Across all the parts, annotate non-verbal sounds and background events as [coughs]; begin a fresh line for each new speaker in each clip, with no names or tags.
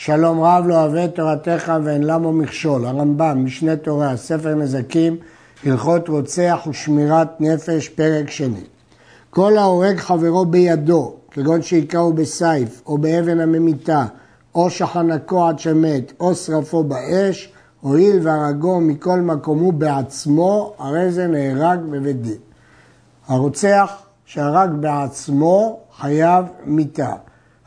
שלום רב לא אוהב את תורתך ואין למו מכשול. הרמב"ם, משנה תורה, ספר נזקים, הלכות רוצח ושמירת נפש, פרק שני. כל ההורג חברו בידו, כגון שהיכהו בסייף, או באבן הממיתה, או שחנקו עד שמת, או שרפו באש, הואיל והרגו מכל מקום הוא בעצמו, הרי זה נהרג בבית דין. הרוצח שהרג בעצמו חייב מיתה.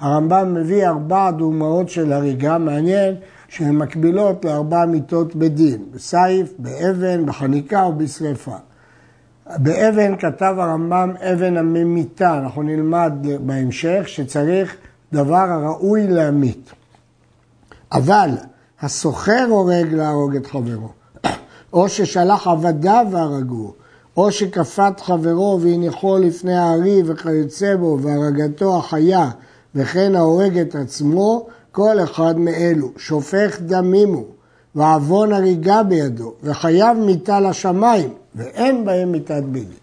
הרמב"ם מביא ארבע דוגמאות של הריגה, מעניין שהן מקבילות לארבע מיתות בדין, בסייף, באבן, בחניקה או בשרפה. באבן כתב הרמב"ם אבן הממיתה, אנחנו נלמד בהמשך שצריך דבר הראוי להמית. אבל הסוחר הורג להרוג את חברו, [coughs] או ששלח עבדיו והרגו, או שכפת חברו והניחו לפני הארי וכיוצא בו והרגתו החיה וכן ההורג את עצמו, כל אחד מאלו, שופך דמים הוא, ועוון הריגה בידו, וחייב מיתה לשמיים, ואין בהם מיתת בית דין.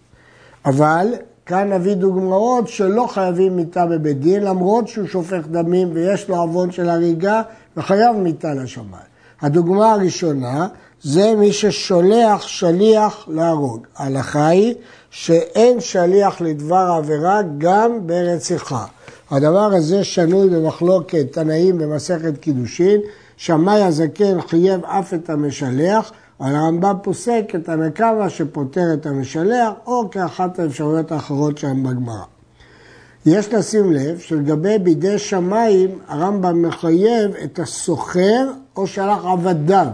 אבל כאן נביא דוגמאות שלא חייבים מיתה בבית דין, למרות שהוא שופך דמים ויש לו עוון של הריגה, וחייב מיתה לשמיים. הדוגמה הראשונה זה מי ששולח שליח להרוג. ההלכה היא שאין שליח לדבר עבירה גם ברציחה. הדבר הזה שנוי במחלוקת תנאים במסכת קידושין, שמאי הזקן חייב אף את המשלח, אבל הרמב"ם פוסק את הנקמה שפוטר את המשלח, או כאחת האפשרויות האחרות שם בגמרא. יש לשים לב שלגבי בידי שמיים, הרמב"ם מחייב את הסוחר או שלח עבדיו.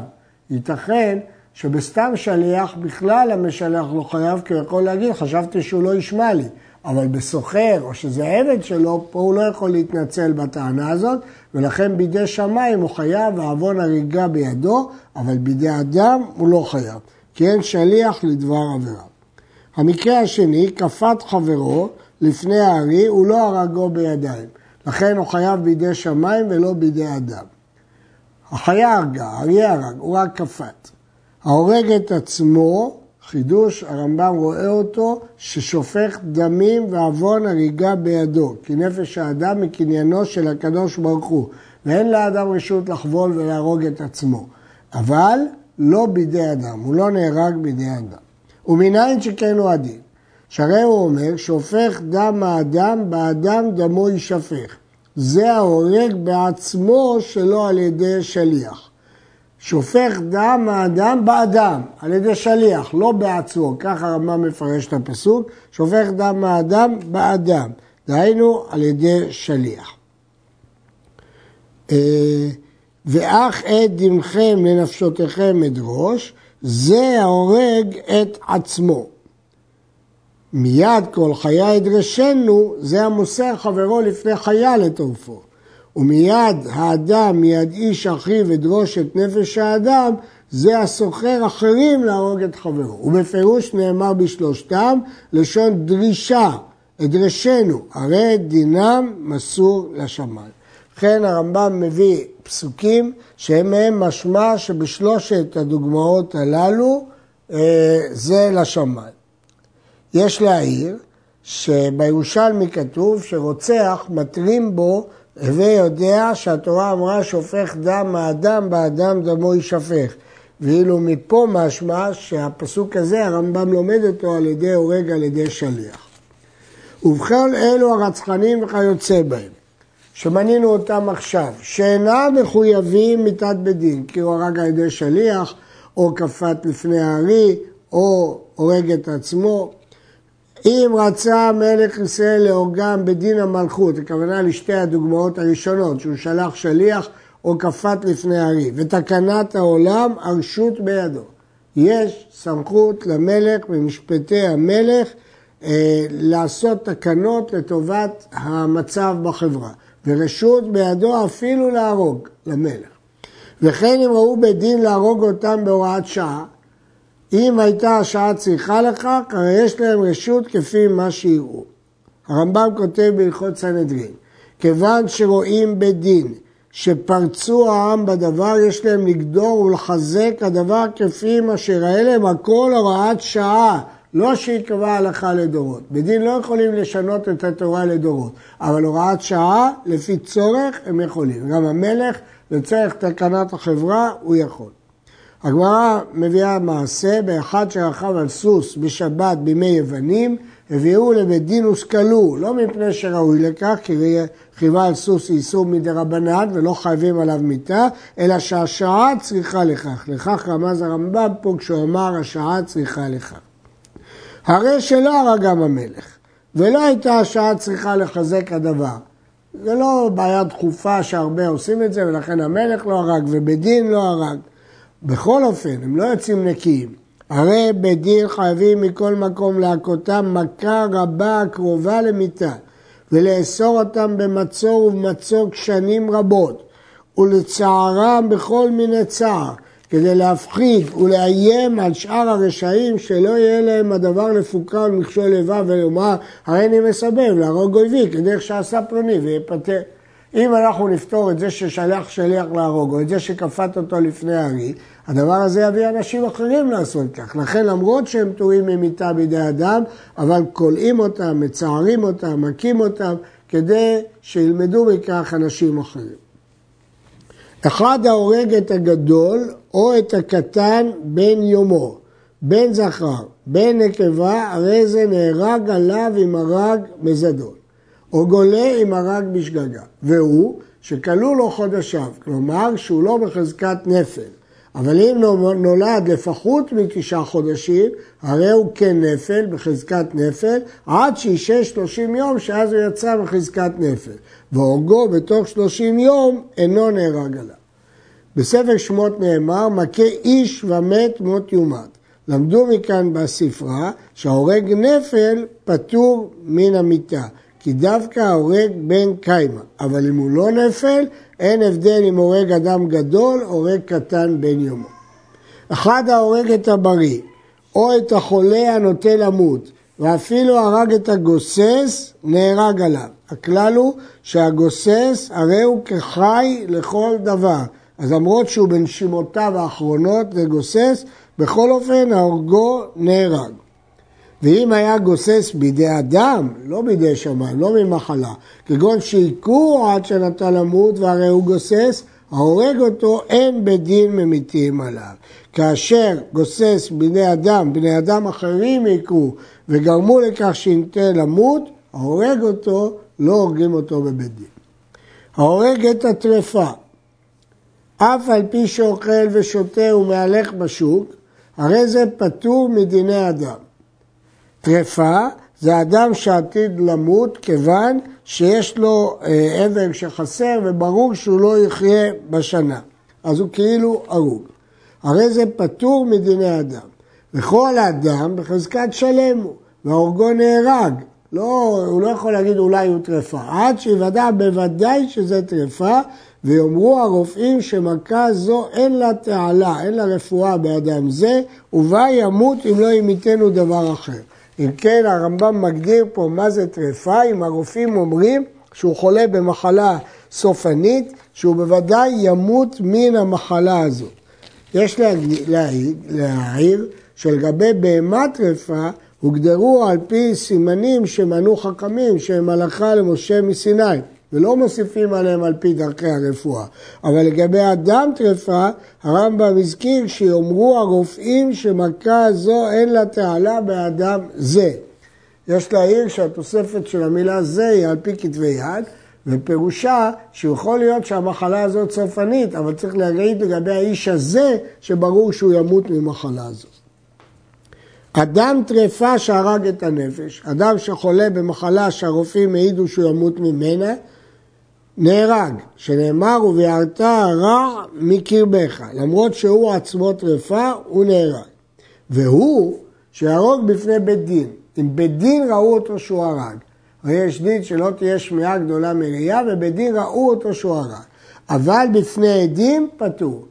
ייתכן שבסתם שליח בכלל המשלח לא חייב, כי הוא יכול להגיד, חשבתי שהוא לא ישמע לי. אבל בסוחר, או שזה עבד שלו, פה הוא לא יכול להתנצל בטענה הזאת, ולכן בידי שמיים הוא חייב ועוון הריגה בידו, אבל בידי אדם הוא לא חייב, כי אין שליח לדבר עבירה. המקרה השני, כפת חברו לפני הארי, הוא לא הרגו בידיים, לכן הוא חייב בידי שמיים ולא בידי אדם. החיה הרגה, האריה הרג, הוא רק כפת. ההורג את עצמו, חידוש, הרמב"ם רואה אותו ששופך דמים ועוון הריגה בידו, כי נפש האדם מקניינו של הקדוש ברוך הוא, ואין לאדם רשות לחבול ולהרוג את עצמו. אבל לא בידי אדם, הוא לא נהרג בידי אדם. ומנין שכן הוא הדין? שהרי הוא אומר, שופך דם האדם, באדם דמו יישפך. זה ההורג בעצמו שלא על ידי שליח. שופך דם האדם באדם, על ידי שליח, לא בעצמו, ככה הרמב"ם מפרש את הפסוק, שופך דם האדם באדם, דהיינו על ידי שליח. אה, ואך את דמכם לנפשותיכם אדרוש, זה ההורג את עצמו. מיד כל חיה ידרשנו, זה המוסר חברו לפני חיה לטורפו. ומיד האדם, מיד איש אחיו אדרוש את נפש האדם, זה הסוחר אחרים להרוג את חברו. ובפירוש נאמר בשלושתם, לשון דרישה, אדרשנו, הרי דינם מסור לשמיים. לכן הרמב"ם מביא פסוקים שהם מהם משמע שבשלושת הדוגמאות הללו אה, זה לשמיים. יש להעיר שבירושלמי כתוב שרוצח מתרים בו הווה יודע שהתורה אמרה שופך דם האדם באדם דמו יישפך. ואילו מפה משמע שהפסוק הזה הרמב"ם לומד אותו על ידי הורג על ידי שליח. ובכל אלו הרצחנים וכיוצא בהם, שמנינו אותם עכשיו, שאינם מחויבים מיתת בית דין, כי הוא הרג על ידי שליח, או כפת לפני הארי, או הורג את עצמו, אם רצה מלך ישראל להורגם בדין המלכות, הכוונה לשתי הדוגמאות הראשונות, שהוא שלח שליח או כפת לפני הריב, ותקנת העולם הרשות בידו. יש סמכות למלך במשפטי המלך אה, לעשות תקנות לטובת המצב בחברה, ורשות בידו אפילו להרוג למלך. וכן אם ראו בדין להרוג אותם בהוראת שעה, אם הייתה השעה צריכה לכך, הרי יש להם רשות כפי מה שיראו. הרמב"ם כותב בהלכות סנהדרין, כיוון שרואים בדין שפרצו העם בדבר, יש להם לגדור ולחזק הדבר כפי מה שיראה להם, הכל הוראת שעה, לא שיקבע הלכה לדורות. בדין לא יכולים לשנות את התורה לדורות, אבל הוראת שעה, לפי צורך, הם יכולים. גם המלך, לצורך תקנת החברה, הוא יכול. הגמרא מביאה מעשה באחד שרכב על סוס בשבת בימי יוונים, הביאו לבית דין וסקלו, לא מפני שראוי לכך, כי רכיבה על סוס היא איסור מדי רבנן ולא חייבים עליו מיתה, אלא שהשעה צריכה לכך. לכך רמז הרמב"ם פה כשהוא אמר השעה צריכה לכך. הרי שלא הרג גם המלך, ולא הייתה השעה צריכה לחזק הדבר. זה לא בעיה דחופה שהרבה עושים את זה, ולכן המלך לא הרג ובית דין לא הרג. בכל אופן, הם לא יוצאים נקיים. הרי בית דין חייבים מכל מקום להכותם מכה רבה הקרובה למיתה, ולאסור אותם במצור ובמצור שנים רבות, ולצערם בכל מיני צער, כדי להפחיד ולאיים על שאר הרשעים שלא יהיה להם הדבר לפוקר ולמכשול לבב ולומר הרי אני מסבב להרוג אויבי כדרך שעשה פלוני ויפטר. אם אנחנו נפתור את זה ששלח שליח להרוג או את זה שכפת אותו לפני הארי, הדבר הזה יביא אנשים אחרים לעשות כך. לכן למרות שהם טועים ממיתה בידי אדם, אבל כולאים אותם, מצערים אותם, מכים אותם, כדי שילמדו מכך אנשים אחרים. אחד ההורג את הגדול או את הקטן בן יומו, בן זכר, בן נקבה, הרי זה נהרג עליו עם הרג מזדון, או גולה עם הרג בשגגה, והוא שכלו לו חודשיו, כלומר שהוא לא בחזקת נפל, אבל אם נולד לפחות מתשעה חודשים, הרי הוא כן נפל, בחזקת נפל, עד שישש שלושים יום, שאז הוא יצא בחזקת נפל. והורגו בתוך שלושים יום, אינו נהרג עליו. בספר שמות נאמר, מכה איש ומת מות יומת. למדו מכאן בספרה שההורג נפל פטור מן המיטה, כי דווקא ההורג בן קיימא, אבל אם הוא לא נפל, אין הבדל אם הורג אדם גדול, הורג קטן בן יומו. אחד ההורג את הבריא, או את החולה הנוטה למות, ואפילו הרג את הגוסס, נהרג עליו. הכלל הוא שהגוסס הרי הוא כחי לכל דבר. אז למרות שהוא בנשימותיו האחרונות וגוסס, בכל אופן ההורגו נהרג. ואם היה גוסס בידי אדם, לא בידי שמיים, לא ממחלה, כגון שהיכו עד שנטה למות והרי הוא גוסס, ההורג אותו אין בדין ממיתים עליו. כאשר גוסס בידי אדם, בני אדם אחרים היכו וגרמו לכך שינטה למות, ההורג אותו, לא הורגים אותו בבית דין. ההורג את הטרפה, אף על פי שאוכל ושותה ומהלך בשוק, הרי זה פטור מדיני אדם. טרפה זה אדם שעתיד למות כיוון שיש לו אה, אבן שחסר וברור שהוא לא יחיה בשנה. אז הוא כאילו הרוג. הרי זה פטור מדיני אדם. וכל אדם בחזקת שלם הוא, והורגו נהרג. לא, הוא לא יכול להגיד אולי הוא טרפה. עד שיוודע בוודאי שזה טרפה, ויאמרו הרופאים שמכה זו אין לה תעלה, אין לה רפואה באדם זה, ובה ימות אם לא ימיתנו דבר אחר. אם כן, הרמב"ם מגדיר פה מה זה טרפה, אם הרופאים אומרים שהוא חולה במחלה סופנית, שהוא בוודאי ימות מן המחלה הזאת. יש להעיר שלגבי בהמה טרפה הוגדרו על פי סימנים שמנו חכמים שהם הלכה למשה מסיני. ולא מוסיפים עליהם על פי דרכי הרפואה. אבל לגבי אדם טרפה, הרמב"ם הזכיר שיאמרו הרופאים שמכה זו אין לה תעלה באדם זה. יש להעיר שהתוספת של המילה זה היא על פי כתבי יד, ופירושה שיכול להיות שהמחלה הזאת סופנית, אבל צריך להגיד לגבי האיש הזה, שברור שהוא ימות ממחלה הזאת. אדם טרפה שהרג את הנפש, אדם שחולה במחלה שהרופאים העידו שהוא ימות ממנה, נהרג, שנאמר וביארת רע מקרבך, למרות שהוא עצמו טרפה, הוא נהרג. והוא שיהרוג בפני בית דין, אם בית דין ראו אותו שהוא הרג, הרי יש דין שלא תהיה שמיעה גדולה מראייה, ובית דין ראו אותו שהוא הרג. אבל בפני עדים פטור.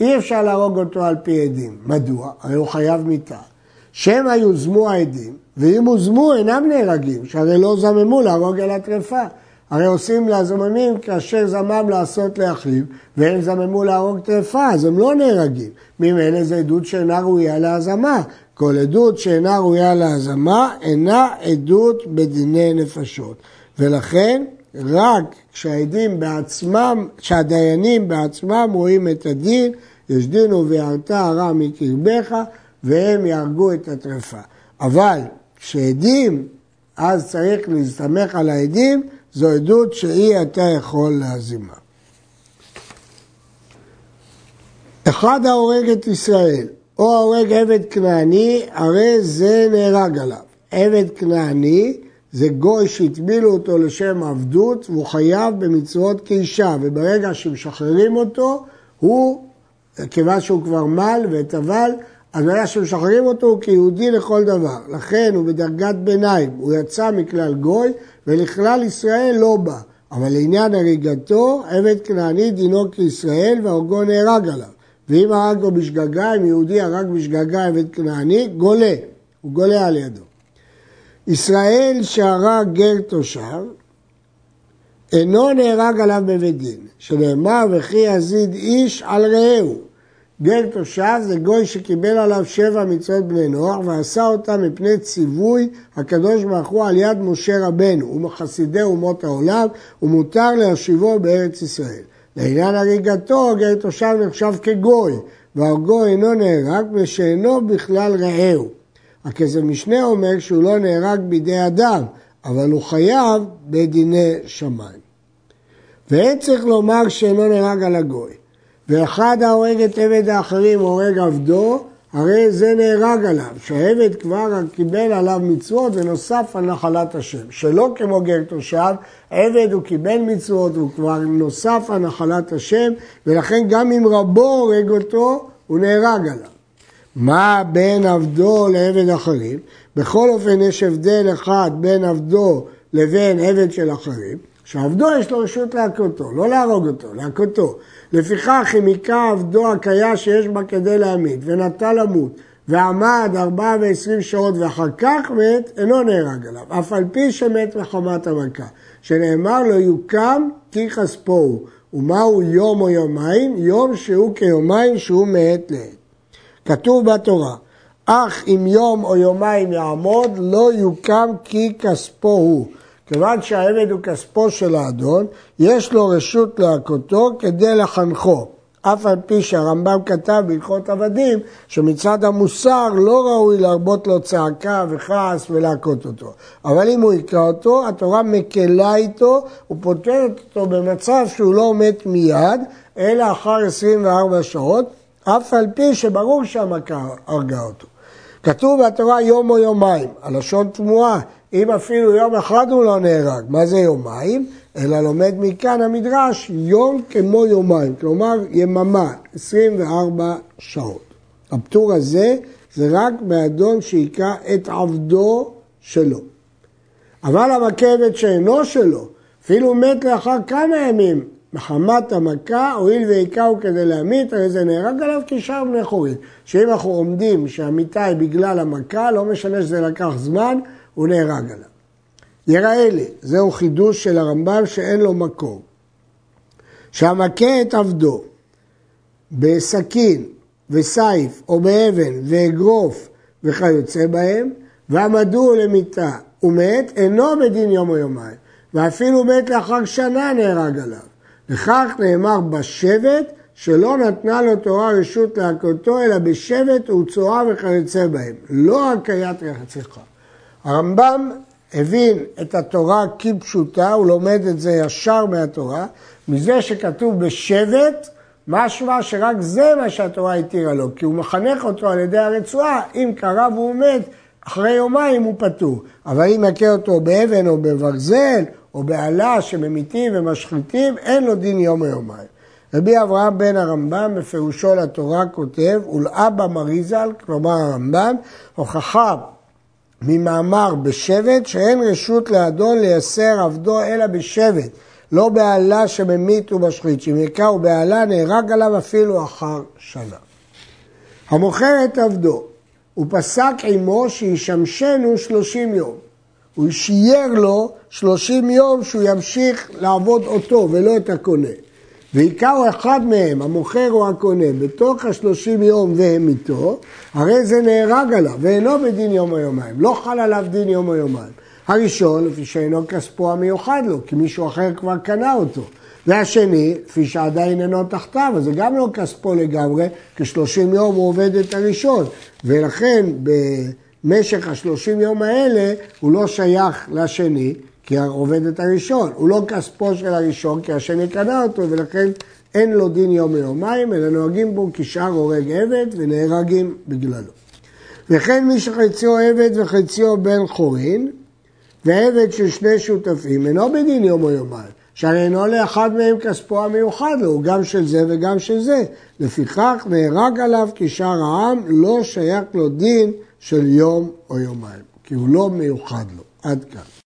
אי אפשר להרוג אותו על פי עדים. מדוע? הרי הוא חייב מיתה. שמא יוזמו העדים, ואם הוזמו אינם נהרגים, שהרי לא זממו להרוג על הטרפה. הרי עושים לזממים כאשר זמם לעשות לאחיו, והם זממו להרוג טרפה, אז הם לא נהרגים. ממילא זה עדות שאינה ראויה להזמה. כל עדות שאינה ראויה להזמה אינה עדות בדיני נפשות. ולכן רק כשהעדים בעצמם, כשהדיינים בעצמם רואים את הדין, יש דין וביערת הרע מקרבך והם יהרגו את הטרפה. אבל כשעדים, אז צריך להסתמך על העדים, זו עדות שאי אתה יכול להזימה. אחד ההורג את ישראל, או ההורג עבד כנעני, הרי זה נהרג עליו. עבד כנעני זה גוי שהטבילו אותו לשם עבדות והוא חייב במצוות כאישה, וברגע שמשחררים אותו, הוא, כיוון שהוא כבר מל וטבל, אז ברגע שמשחררים אותו הוא כיהודי לכל דבר. לכן הוא בדרגת ביניים, הוא יצא מכלל גוי ולכלל ישראל לא בא. אבל לעניין הריגתו, עבד כנעני דינו כישראל והורגו נהרג עליו. ואם הרג לו בשגגה, אם יהודי הרג בשגגה עבד כנעני, גולה, הוא גולה על ידו. ישראל שהרג גר תושב, אינו נהרג עליו בבית דין, שנאמר וכי יזיד איש על רעהו. גר תושב זה גוי שקיבל עליו שבע מצוות בני נוח ועשה אותה מפני ציווי הקדוש ברוך הוא על יד משה רבנו ומחסידי אומות העולם ומותר להשיבו בארץ ישראל. לעניין הריגתו גר תושב נחשב כגוי והגוי אינו נהרג ושאינו בכלל רעהו. הכסף משנה אומר שהוא לא נהרג בידי אדם, אבל הוא חייב בדיני שמיים. ואין צריך לומר שאינו נהרג על הגוי. ואחד ההורג את עבד האחרים הורג עבדו, הרי זה נהרג עליו, שהעבד כבר קיבל עליו מצוות ונוסף על נחלת השם. שלא כמו גר תושב, עבד הוא קיבל מצוות, הוא כבר נוסף על נחלת השם, ולכן גם אם רבו הורג אותו, הוא נהרג עליו. מה בין עבדו לעבד אחרים? בכל אופן יש הבדל אחד בין עבדו לבין עבד של אחרים, שעבדו יש לו רשות להכותו, לא להרוג אותו, להכותו. לפיכך אם היכה עבדו הקיה שיש בה כדי להמית ונטה למות ועמד ארבע ועשרים שעות ואחר כך מת, אינו נהרג עליו, אף על פי שמת מחמת המכה, שנאמר לו יוקם כי כספו הוא, ומהו יום או יומיים? יום שהוא כיומיים שהוא מעת לעת. כתוב בתורה, אך אם יום או יומיים יעמוד, לא יוקם כי כספו הוא. כיוון שהעבד הוא כספו של האדון, יש לו רשות להכותו כדי לחנכו. אף על פי שהרמב"ם כתב בהלכות עבדים, שמצד המוסר לא ראוי להרבות לו צעקה וכעס ולהכות אותו. אבל אם הוא יקרא אותו, התורה מקלה איתו ופותרת אותו במצב שהוא לא מת מיד, אלא אחר 24 שעות, אף על פי שברור שהמכה הרגה אותו. כתוב בתורה יום או יומיים, הלשון תמוהה, אם אפילו יום אחד הוא לא נהרג, מה זה יומיים? אלא לומד מכאן המדרש יום כמו יומיים, כלומר יממה, 24 שעות. הפטור הזה זה רק באדון שהיכה את עבדו שלו. אבל המכבת שאינו שלו, אפילו מת לאחר כמה ימים, מחמת המכה, הואיל והיכהו כדי להמית, הרי זה נהרג עליו כשאר בני חורין. שאם אנחנו עומדים שהמיתה היא בגלל המכה, לא משנה שזה לקח זמן, הוא נהרג עליו. יראה לי, זהו חידוש של הרמב"ם שאין לו מקור. שהמכה את עבדו בסכין וסייף או באבן ואגרוף וכיוצא בהם, ועמדו למיתה ומת, אינו בדין יום או יומיים, ואפילו מת לאחר שנה נהרג עליו. וכך נאמר בשבט שלא נתנה לו תורה רשות להכותו, אלא בשבט וצואה וכיוצא בהם, לא הקיית רחציך. הרמב"ם הבין את התורה כפשוטה, הוא לומד את זה ישר מהתורה, מזה שכתוב בשבט, משמע שרק זה מה שהתורה התירה לו, כי הוא מחנך אותו על ידי הרצועה, אם קרה והוא מת, אחרי יומיים הוא פטור. אבל אם יכה אותו באבן או בברזל או בעלה שממיתים ומשחיתים, אין לו דין יום או. רבי אברהם בן הרמב"ם בפירושו לתורה כותב, ולאבא מריזל, כלומר הרמב"ם, הוכחה ממאמר בשבט שאין רשות לאדון לייסר עבדו אלא בשבט, לא בעלה שממית ומשחית, שאם יכה ובעלה נהרג עליו אפילו אחר שנה. המוכר את עבדו, הוא פסק עמו שישמשנו שלושים יום. הוא שייר לו שלושים יום שהוא ימשיך לעבוד אותו ולא את הקונה. ועיקר אחד מהם, המוכר או הקונה, בתוך השלושים יום והם איתו, הרי זה נהרג עליו, ואינו בדין יום או יומיים. לא חל עליו דין יום או יומיים. הראשון, לפי שאינו כספו המיוחד לו, כי מישהו אחר כבר קנה אותו. והשני, כפי שעדיין אינו תחתיו, אז זה גם לא כספו לגמרי, כשלושים יום הוא עובד את הראשון. ולכן במשך השלושים יום האלה הוא לא שייך לשני, כי עובד את הראשון. הוא לא כספו של הראשון, כי השני קנה אותו, ולכן אין לו דין יום ויומיים, אלא נוהגים בו כשאר הורג עבד ונהרגים בגללו. וכן מי שחציו עבד וחציו בן חורין, ועבד של שני שותפים, אינו בדין יום או יומיים. שהרי אינו לאחד מהם כספו המיוחד לו, הוא גם של זה וגם של זה. לפיכך נהרג עליו כשאר העם, לא שייך לו דין של יום או יומיים, כי הוא לא מיוחד לו. עד כאן.